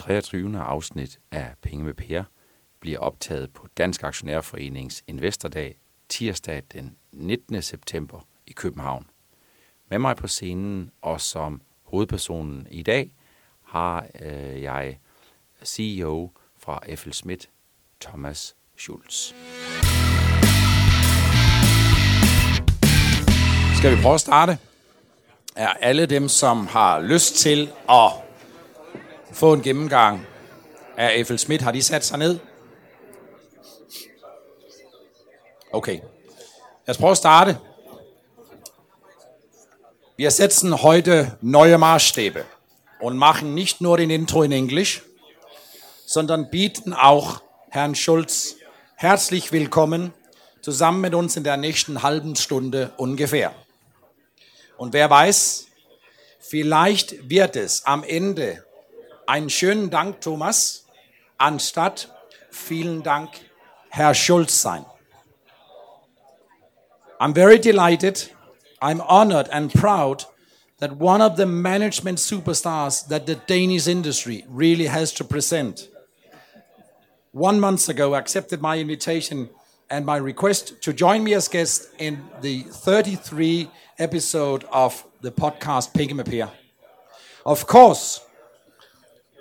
23. afsnit af Penge med Per bliver optaget på Dansk Aktionærforenings Investordag tirsdag den 19. september i København. Med mig på scenen og som hovedpersonen i dag har øh, jeg CEO fra FL Schmidt, Thomas Schulz. Skal vi prøve at starte? Er alle dem, som har lyst til at få en gennemgang af FL Schmidt, har de sat sig ned? Okay. Lad os prøve at starte. Wir setzen heute neue Maßstäbe und machen nicht nur den Intro in Englisch, sondern bieten auch Herrn Schulz herzlich willkommen zusammen mit uns in der nächsten halben Stunde ungefähr. Und wer weiß, vielleicht wird es am Ende einen schönen Dank, Thomas, anstatt vielen Dank, Herr Schulz sein. I'm very delighted, I'm honored and proud that one of the management superstars that the Danish industry really has to present one month ago accepted my invitation and my request to join me as guest in the 33 episode of the podcast Pink Appear. Of course,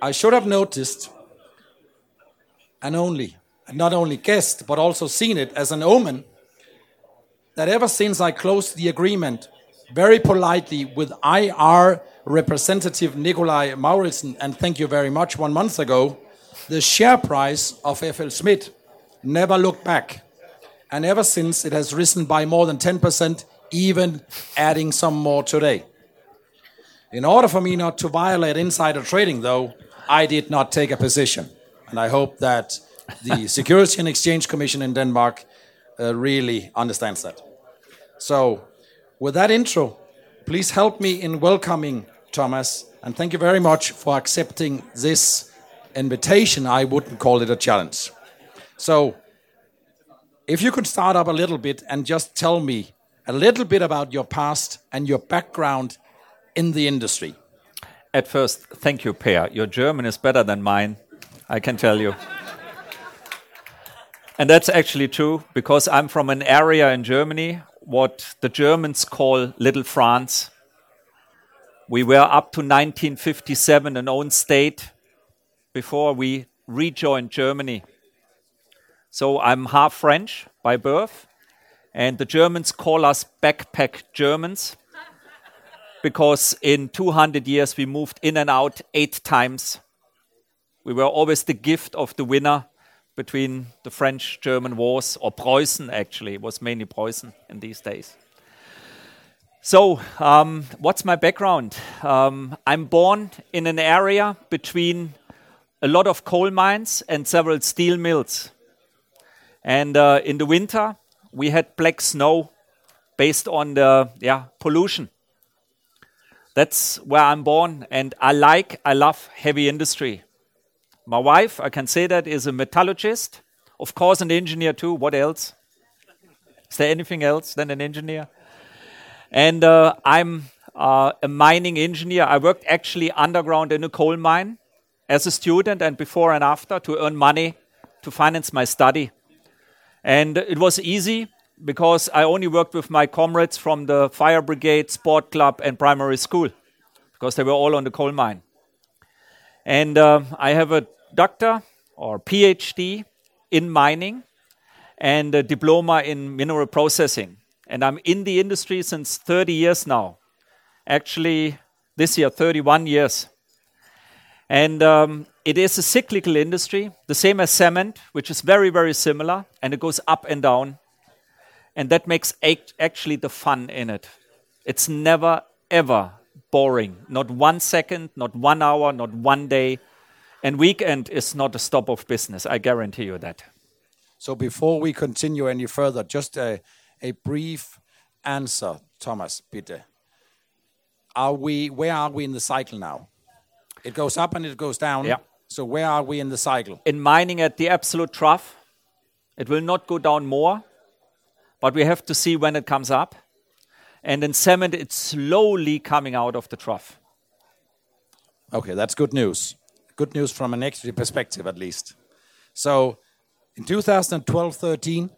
I should have noticed and only, not only guessed, but also seen it as an omen that ever since I closed the agreement very politely with IR representative Nikolai Mauritsen, and thank you very much, one month ago, the share price of FLSmidth never looked back and ever since it has risen by more than 10%, even adding some more today. In order for me not to violate insider trading, though, I did not take a position. And I hope that the Security and Exchange Commission in Denmark uh, really understands that. So, with that intro, please help me in welcoming Thomas, and thank you very much for accepting this invitation. I wouldn't call it a challenge. So, if you could start up a little bit and just tell me a little bit about your past and your background in the industry. At first, thank you, Per. Your German is better than mine, I can tell you. and that's actually true because I'm from an area in Germany what the Germans call Little France. We were up to 1957 an own state before we rejoined Germany. So I'm half French by birth, and the Germans call us backpack Germans because in 200 years we moved in and out eight times. We were always the gift of the winner between the French German wars, or Preußen actually, it was mainly Preußen in these days. So, um, what's my background? Um, I'm born in an area between a lot of coal mines and several steel mills. And uh, in the winter, we had black snow based on the yeah, pollution. That's where I'm born, and I like, I love heavy industry. My wife, I can say that, is a metallurgist, of course, an engineer too. What else? Is there anything else than an engineer? And uh, I'm uh, a mining engineer. I worked actually underground in a coal mine as a student and before and after to earn money to finance my study. And it was easy because I only worked with my comrades from the fire brigade, sport club, and primary school because they were all on the coal mine. And uh, I have a doctor or PhD in mining and a diploma in mineral processing. And I'm in the industry since 30 years now. Actually, this year, 31 years. And um, it is a cyclical industry, the same as cement, which is very, very similar, and it goes up and down. And that makes act actually the fun in it. It's never, ever boring. Not one second, not one hour, not one day. And weekend is not a stop of business. I guarantee you that. So before we continue any further, just a, a brief answer, Thomas, bitte. Are we, where are we in the cycle now? It goes up and it goes down. Yeah. So where are we in the cycle? In mining at the absolute trough, it will not go down more, but we have to see when it comes up. And in cement, it's slowly coming out of the trough. Okay, that's good news. good news from an equity perspective, at least. So, in 2012-13,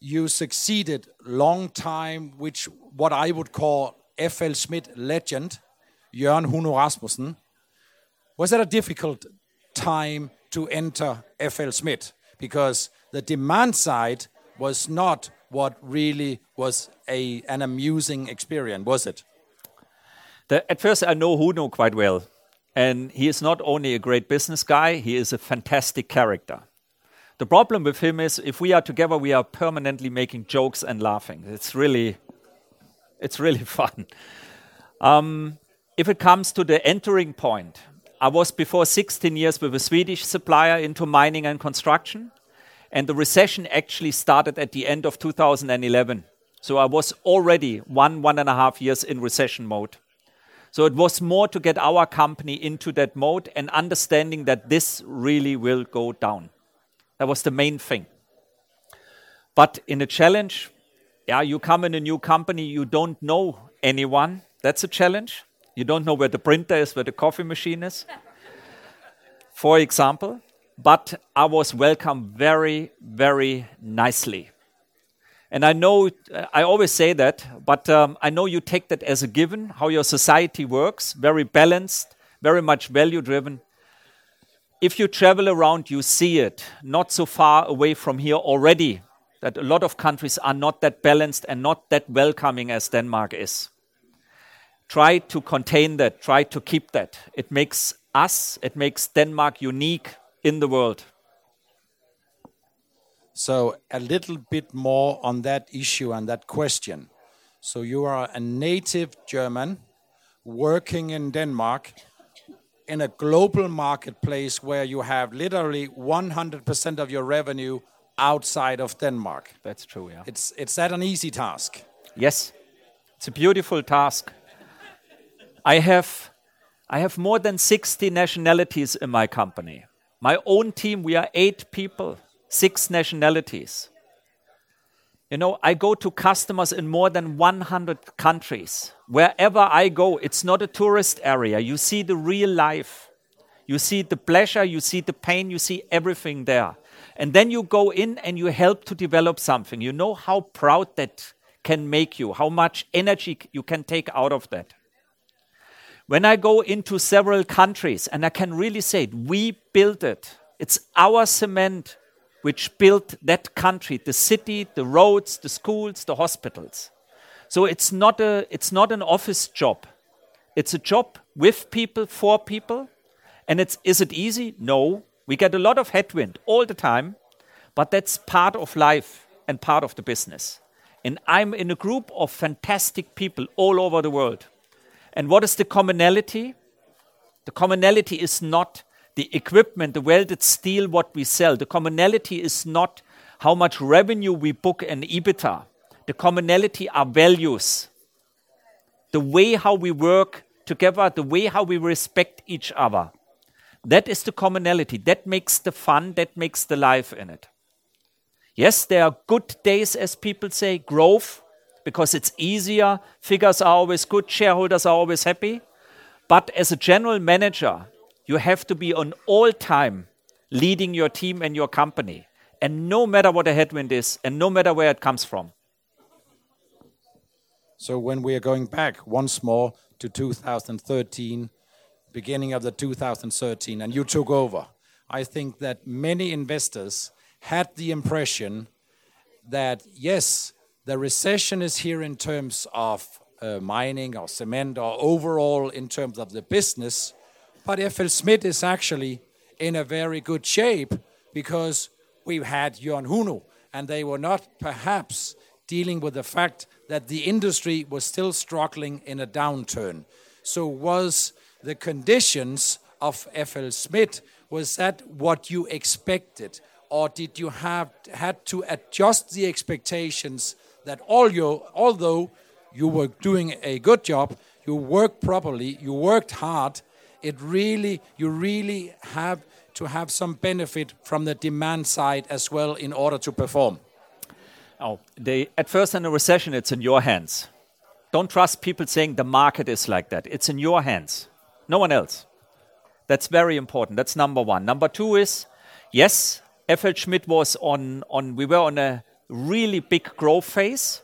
you succeeded long time, which what I would call FLSmidth legend, Jørgen Huno Rasmussen. Was that a difficult time to enter FLSmidth? Because the demand side was not what really was a, an amusing experience, was it? The, at first, I know Huno quite well. And he is not only a great business guy, he is a fantastic character. The problem with him is if we are together, we are permanently making jokes and laughing. It's really, it's really fun. Um, if it comes to the entering point, I was before 16 years with a Swedish supplier into mining and construction, and the recession actually started at the end of 2011. So I was already one, one and a half years in recession mode. So it was more to get our company into that mode and understanding that this really will go down. That was the main thing. But in a challenge, yeah, you come in a new company, you don't know anyone. That's a challenge. You don't know where the printer is, where the coffee machine is, for example. But I was welcomed very, very nicely. And I know, I always say that, but um, I know you take that as a given, how your society works, very balanced, very much value driven. If you travel around, you see it, not so far away from here already, that a lot of countries are not that balanced and not that welcoming as Denmark is. Try to contain that, try to keep that. It makes us, it makes Denmark unique in the world. So a little bit more on that issue and that question. So you are a native German working in Denmark in a global marketplace where you have literally 100% of your revenue outside of Denmark. That's true, yeah. It's it's that an easy task? Yes. It's a beautiful task. I have I have more than 60 nationalities in my company. My own team, we are 8 people six nationalities. You know, I go to customers in more than 100 countries. Wherever I go, it's not a tourist area. You see the real life. You see the pleasure, you see the pain, you see everything there. And then you go in and you help to develop something. You know how proud that can make you, how much energy you can take out of that. When I go into several countries and I can really say, it, we built it. It's our cement which built that country, the city, the roads, the schools, the hospitals. So it's not, a, it's not an office job. It's a job with people, for people. And it's, is it easy? No. We get a lot of headwind all the time, but that's part of life and part of the business. And I'm in a group of fantastic people all over the world. And what is the commonality? The commonality is not the equipment, the welded steel, what we sell. The commonality is not how much revenue we book in EBITDA. The commonality are values. The way how we work together, the way how we respect each other. That is the commonality. That makes the fun, that makes the life in it. Yes, there are good days, as people say, growth, because it's easier, figures are always good, shareholders are always happy. But as a general manager, you have to be on all time leading your team and your company. And no matter what the headwind is, and no matter where it comes from. So, when we are going back once more to 2013, beginning of the 2013, and you took over, I think that many investors had the impression that yes, the recession is here in terms of uh, mining or cement or overall in terms of the business, but FLSmidth is actually in a very good shape because we've had Jørgen Huno, and they were not perhaps dealing with the fact that the industry was still struggling in a downturn. So was the conditions of FLSmidth was that what you expected or did you have had to adjust the expectations that all your although you were doing a good job you worked properly you worked hard it really you really have to have some benefit from the demand side as well in order to perform. Oh, they, at first in a recession, it's in your hands. Don't trust people saying the market is like that. It's in your hands, no one else. That's very important. That's number one. Number two is, yes, FLSmidth was on, on we were on a really big growth phase.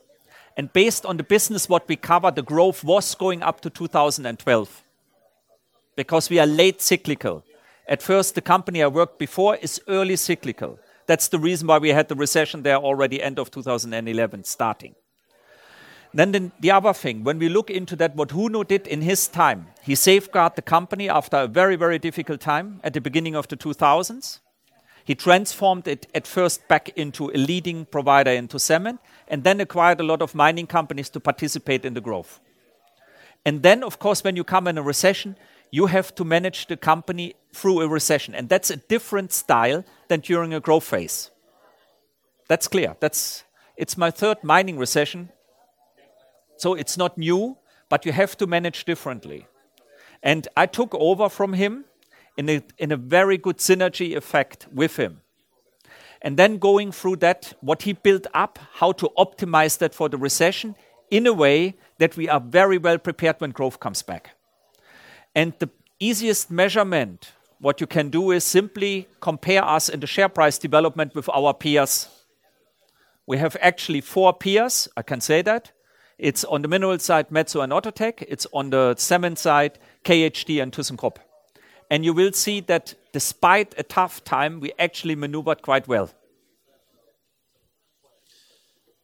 And based on the business what we cover, the growth was going up to 2012 because we are late cyclical. At first, the company I worked before is early cyclical. That's the reason why we had the recession there already end of 2011 starting. Then the, the other thing, when we look into that, what Huno did in his time, he safeguarded the company after a very, very difficult time at the beginning of the 2000s. He transformed it at first back into a leading provider into cement and then acquired a lot of mining companies to participate in the growth. And then, of course, when you come in a recession, you have to manage the company through a recession. And that's a different style than during a growth phase. That's clear. That's, it's my third mining recession. So it's not new, but you have to manage differently. And I took over from him in a, in a very good synergy effect with him. And then going through that, what he built up, how to optimize that for the recession in a way that we are very well prepared when growth comes back. And the easiest measurement, what you can do is simply compare us in the share price development with our peers. We have actually four peers, I can say that. It's on the mineral side, Metso and Outotec. It's on the cement side, KHD and ThyssenKrupp. And you will see that despite a tough time, we actually maneuvered quite well.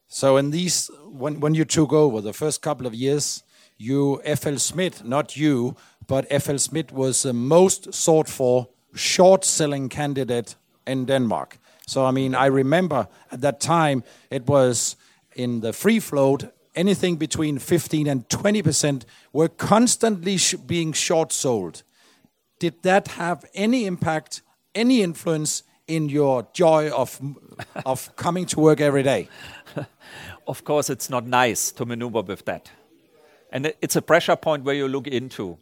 So in these, when, when you took over the first couple of years, you, FLSmidth, not you, but FLSmidth was the most sought for short selling candidate in Denmark. So, I mean, I remember at that time it was in the free float, anything between 15 and 20% were constantly sh being short sold did that have any impact, any influence in your joy of, of coming to work every day? of course, it's not nice to maneuver with that. And it's a pressure point where you look into.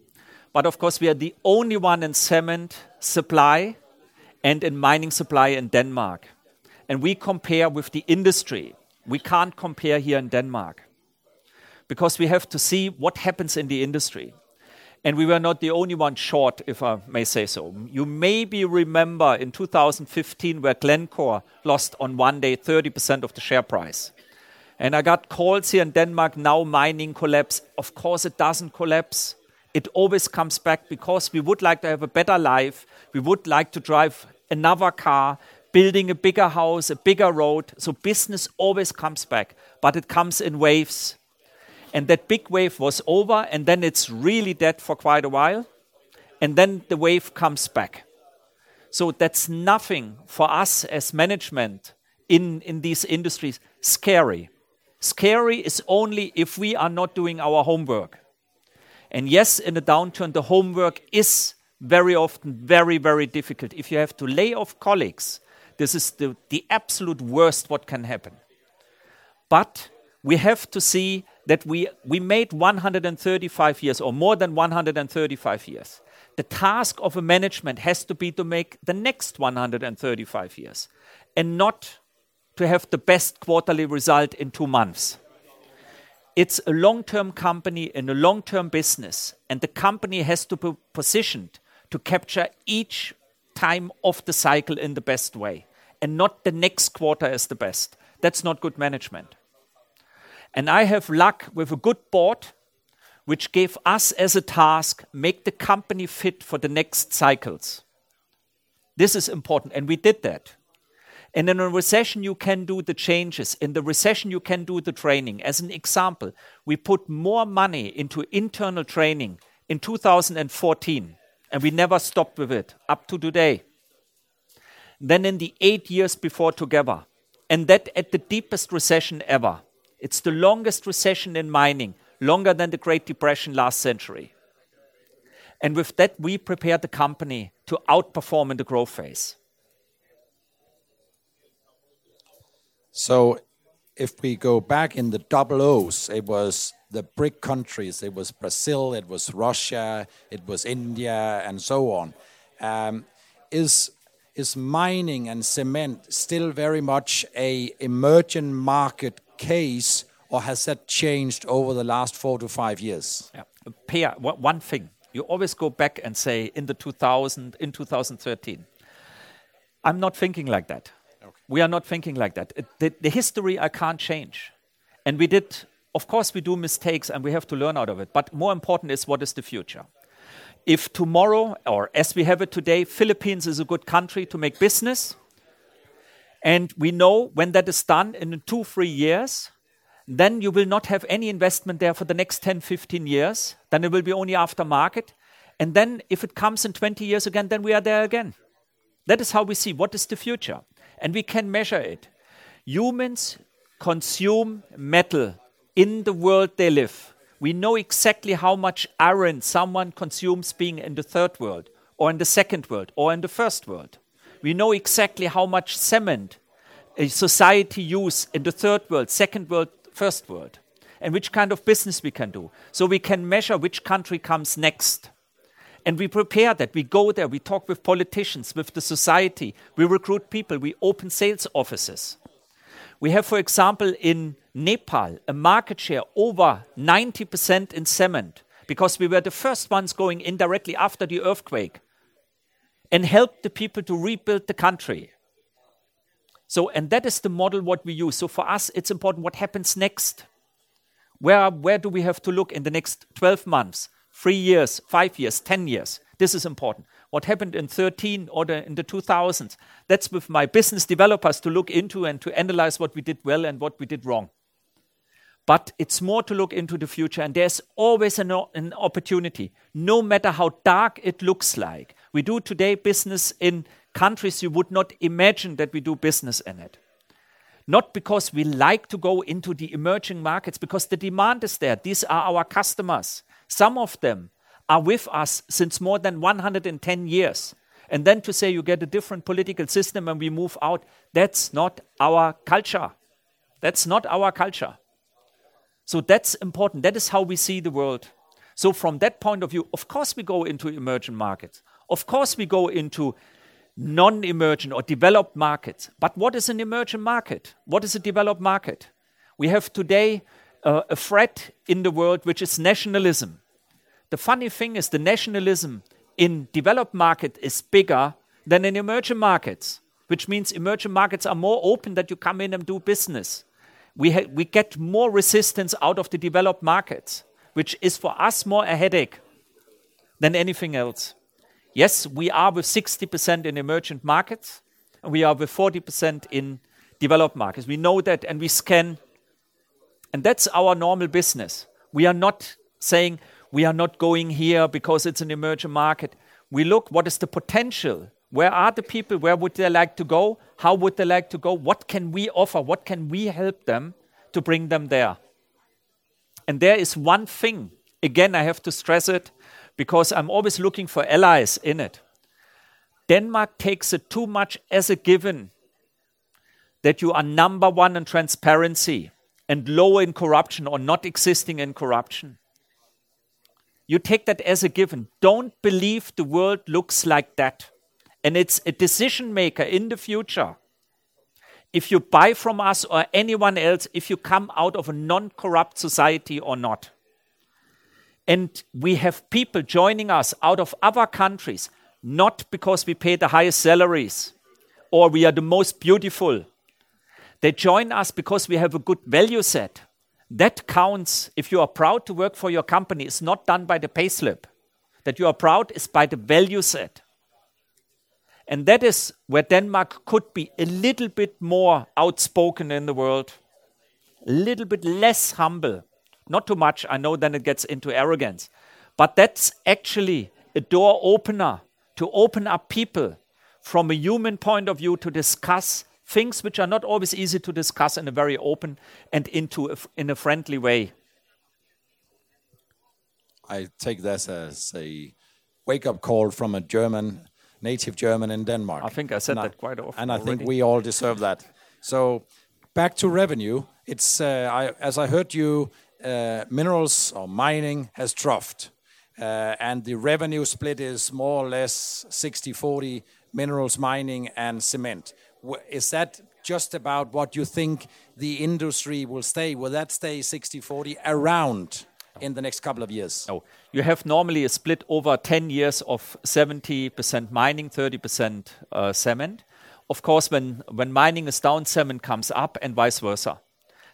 But of course, we are the only one in cement supply and in mining supply in Denmark. And we compare with the industry. We can't compare here in Denmark because we have to see what happens in the industry. And we were not the only one short, if I may say so. You maybe remember in 2015 where Glencore lost on one day 30% of the share price. And I got calls here in Denmark now mining collapse. Of course, it doesn't collapse. It always comes back because we would like to have a better life. We would like to drive another car, building a bigger house, a bigger road. So business always comes back, but it comes in waves and that big wave was over, and then it's really dead for quite a while, and then the wave comes back. So that's nothing for us as management in, in these industries scary. Scary is only if we are not doing our homework. And yes, in a downturn, the homework is very often very, very difficult. If you have to lay off colleagues, this is the, the absolute worst what can happen. But we have to see that we, we made 135 years or more than 135 years. The task of a management has to be to make the next 135 years and not to have the best quarterly result in two months. It's a long term company in a long term business, and the company has to be positioned to capture each time of the cycle in the best way and not the next quarter as the best. That's not good management. And I have luck with a good board, which gave us as a task make the company fit for the next cycles. This is important, and we did that. And in a recession, you can do the changes. In the recession, you can do the training. As an example, we put more money into internal training in 2014, and we never stopped with it up to today, than in the eight years before together. And that at the deepest recession ever. It's the longest recession in mining, longer than the Great Depression last century. And with that, we prepared the company to outperform in the growth phase. So, if we go back in the double O's, it was the BRIC countries. It was Brazil, it was Russia, it was India, and so on. Um, is is mining and cement still very much a emerging market case, or has that changed over the last four to five years? Yeah. Per, one thing. You always go back and say in the 2000, in 2013. I'm not thinking like that. Okay. We are not thinking like that. It, the, the history I can't change. And we did, of course, we do mistakes and we have to learn out of it. But more important is what is the future? If tomorrow, or as we have it today, Philippines is a good country to make business, and we know when that is done in two, three years, then you will not have any investment there for the next 10, 15 years. Then it will be only aftermarket. And then if it comes in 20 years again, then we are there again. That is how we see what is the future. And we can measure it. Humans consume metal in the world they live. We know exactly how much iron someone consumes being in the third world, or in the second world, or in the first world. We know exactly how much cement a society use in the third world, second world, first world and which kind of business we can do. So we can measure which country comes next. And we prepare that. We go there, we talk with politicians, with the society, we recruit people, we open sales offices. We have, for example, in Nepal, a market share over 90% in cement because we were the first ones going in directly after the earthquake and help the people to rebuild the country. So, and that is the model what we use. So for us, it's important what happens next. Where, where do we have to look in the next 12 months, three years, five years, 10 years? This is important. What happened in 13 or the, in the 2000s? That's with my business developers to look into and to analyze what we did well and what we did wrong. But it's more to look into the future, and there's always an, an opportunity, no matter how dark it looks like. We do today business in countries you would not imagine that we do business in it. Not because we like to go into the emerging markets, because the demand is there. These are our customers. Some of them are with us since more than 110 years. And then to say you get a different political system and we move out, that's not our culture. That's not our culture. So that's important. That is how we see the world. So, from that point of view, of course, we go into emerging markets. Of course, we go into non emergent or developed markets. But what is an emerging market? What is a developed market? We have today uh, a threat in the world which is nationalism. The funny thing is, the nationalism in developed market is bigger than in emerging markets, which means emerging markets are more open that you come in and do business. We, ha- we get more resistance out of the developed markets, which is for us more a headache than anything else. Yes, we are with 60% in emerging markets, and we are with 40% in developed markets. We know that, and we scan, and that's our normal business. We are not saying we are not going here because it's an emerging market. We look what is the potential. Where are the people? Where would they like to go? How would they like to go? What can we offer? What can we help them to bring them there? And there is one thing, again, I have to stress it because I'm always looking for allies in it. Denmark takes it too much as a given that you are number one in transparency and low in corruption or not existing in corruption. You take that as a given. Don't believe the world looks like that. And it's a decision maker in the future. If you buy from us or anyone else, if you come out of a non corrupt society or not. And we have people joining us out of other countries, not because we pay the highest salaries or we are the most beautiful. They join us because we have a good value set. That counts if you are proud to work for your company. It's not done by the payslip. That you are proud is by the value set. And that is where Denmark could be a little bit more outspoken in the world, a little bit less humble not too much. I know then it gets into arrogance. But that's actually a door opener to open up people from a human point of view to discuss things which are not always easy to discuss in a very open and into a, in a friendly way. I take this as a wake up call from a German, native German in Denmark. I think I said and that I, quite often. And I already. think we all deserve that. So back to revenue. It's uh, I, as I heard you minerals or mining has troughed. Uh, and the revenue split is more or less 60-40 minerals, mining, and cement. Is that just about what you think the industry will stay? Will that stay 60-40 around in the next couple of years? No. You have normally a split over 10 years of 70% mining, 30% uh, cement. Of course, when mining is down, cement comes up, and vice versa.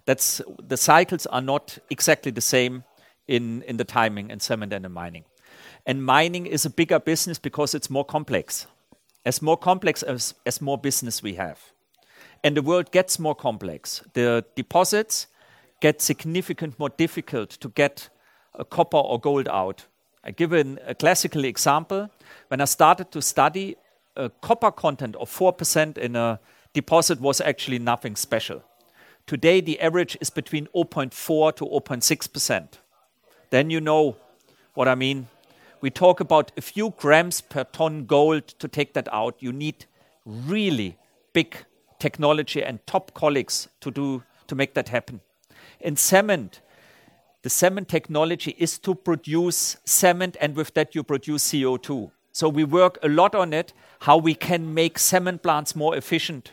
That's, the cycles are not exactly the same in, in the timing in cement and in mining. And mining is a bigger business because it's more complex. As more complex as, as more business we have. And the world gets more complex. The deposits get significant more difficult to get a copper or gold out. I give an, a classical example. When I started to study, a copper content of 4% in a deposit was actually nothing special. Today, the average is between 0.4 to 0.6%. Then you know what I mean. We talk about a few grams per ton gold to take that out. You need really big technology and top colleagues to do to make that happen. In cement, the cement technology is to produce cement, and with that, you produce CO2. So we work a lot on it, how we can make cement plants more efficient.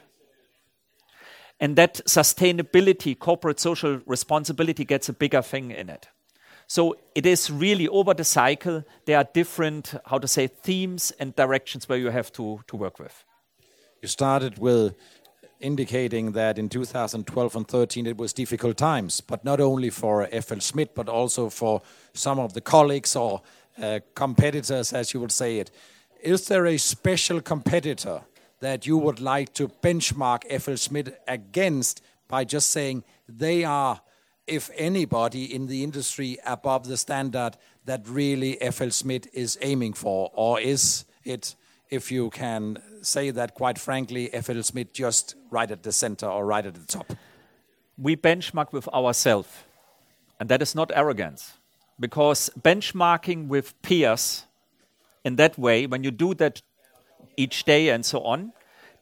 And that sustainability, corporate social responsibility gets a bigger thing in it. So it is really over the cycle, there are different, how to say, themes and directions where you have to, to work with. You started with indicating that in 2012 and 13 it was difficult times, but not only for FLSmidth, but also for some of the colleagues or uh, competitors, as you would say it. Is there a special competitor that you would like to benchmark FLSmidth against by just saying they are, if anybody in the industry, above the standard that really FLSmidth is aiming for? Or is it if you can say that quite frankly, FLSmidth just right at the center or right at the top? We benchmark with ourselves, and that is not arrogance, because benchmarking with peers in that way, when you do that each day and so on,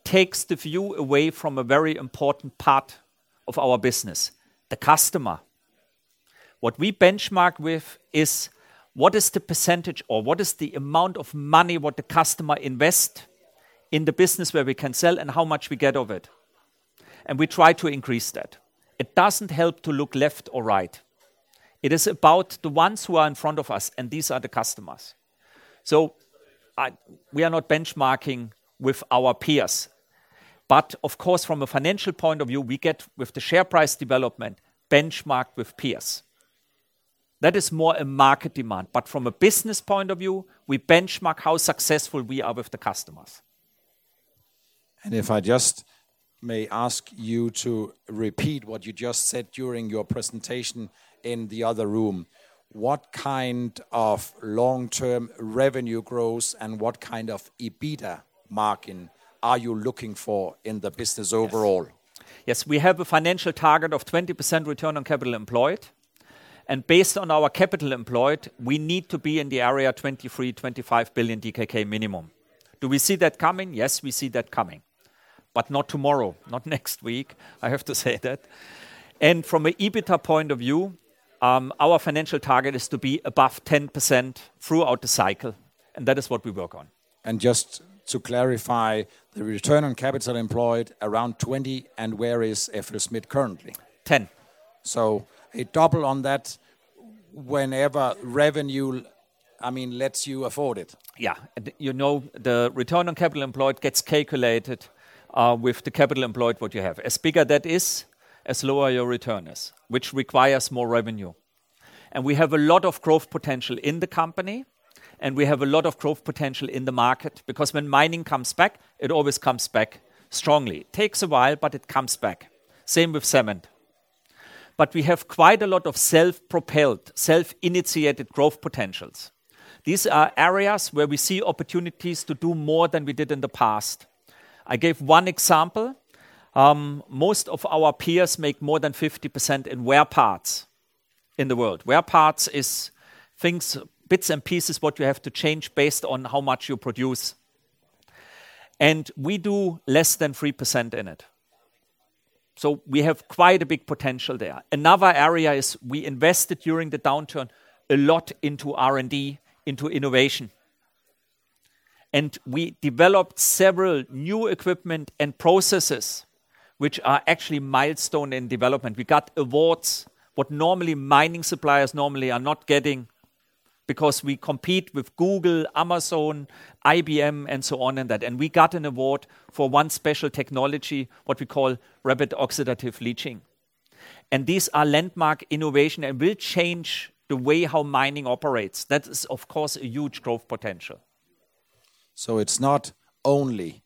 takes the view away from a very important part of our business the customer. What we benchmark with is what is the percentage or what is the amount of money what the customer invest in the business where we can sell and how much we get of it. And we try to increase that. It doesn't help to look left or right. It is about the ones who are in front of us, and these are the customers. So we are not benchmarking with our peers. But of course, from a financial point of view, we get with the share price development benchmarked with peers. That is more a market demand. But from a business point of view, we benchmark how successful we are with the customers. And if I just may ask you to repeat what you just said during your presentation in the other room, what kind of long-term revenue growth and what kind of EBITDA margin are you looking for in the business overall? Yes, we have a financial target of 20% return on capital employed. And based on our capital employed, we need to be in the area 23, 25 billion DKK minimum. Do we see that coming? Yes, we see that coming. But not tomorrow, not next week, I have to say that. And from an EBITDA point of view, our financial target is to be above 10% throughout the cycle. And that is what we work on. And just to clarify, the return on capital employed around 20, and where is FLSmidth currently? 10. So a double on that whenever revenue, I mean, lets you afford it. Yeah, you know, the return on capital employed gets calculated uh, with the capital employed what you have. As bigger that is, as lower your return is, which requires more revenue. And we have a lot of growth potential in the company, and we have a lot of growth potential in the market because when mining comes back, it always comes back strongly. It takes a while, but it comes back. Same with cement but we have quite a lot of self propelled, self initiated growth potentials. These are areas where we see opportunities to do more than we did in the past. I gave one example. Um, most of our peers make more than 50% in wear parts in the world. Wear parts is things, bits and pieces, what you have to change based on how much you produce. And we do less than 3% in it. So we have quite a big potential there. Another area is we invested during the downturn a lot into R&D, into innovation. And we developed several new equipment and processes which are actually milestone in development. We got awards what normally mining suppliers normally are not getting because we compete with Google, Amazon, IBM, and so on and that. And we got an award for one special technology, what we call rapid oxidative leaching. And these are landmark innovation and will change the way how mining operates. That is, of course, a huge growth potential. So it's not only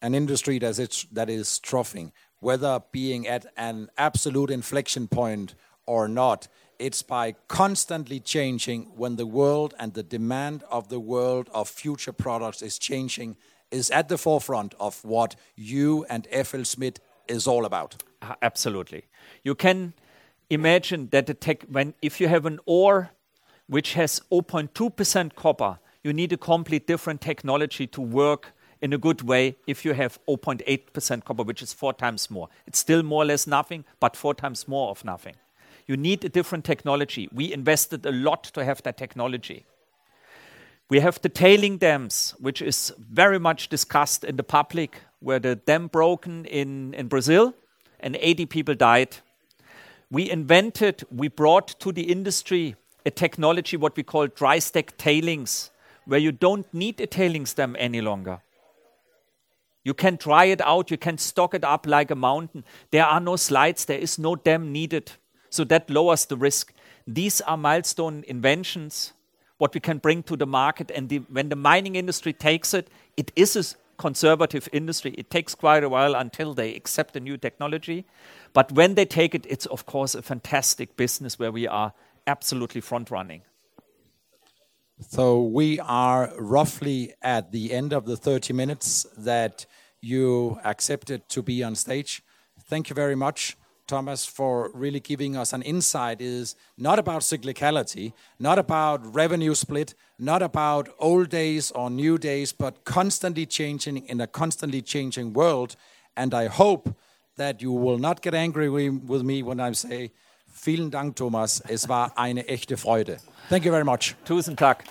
an industry that is, that is troughing, whether being at an absolute inflection point or not it's by constantly changing when the world and the demand of the world of future products is changing is at the forefront of what you and FLSmidth is all about. Ah, absolutely. You can imagine that the tech, when if you have an ore which has 0.2% copper, you need a complete different technology to work in a good way if you have 0.8% copper, which is four times more. It's still more or less nothing, but four times more of nothing. You need a different technology. We invested a lot to have that technology. We have the tailing dams, which is very much discussed in the public, where the dam broken in, in Brazil and 80 people died. We invented, we brought to the industry a technology, what we call dry stack tailings, where you don't need a tailings dam any longer. You can dry it out, you can stock it up like a mountain. There are no slides, there is no dam needed. So that lowers the risk. These are milestone inventions, what we can bring to the market. And the, when the mining industry takes it, it is a conservative industry. It takes quite a while until they accept the new technology. But when they take it, it's of course a fantastic business where we are absolutely front running. So we are roughly at the end of the 30 minutes that you accepted to be on stage. Thank you very much. Thomas, for really giving us an insight is not about cyclicality, not about revenue split, not about old days or new days, but constantly changing in a constantly changing world. And I hope that you will not get angry with me when I say, vielen Dank, Thomas. Es war eine echte Freude. Thank you very much. Tusen Tag.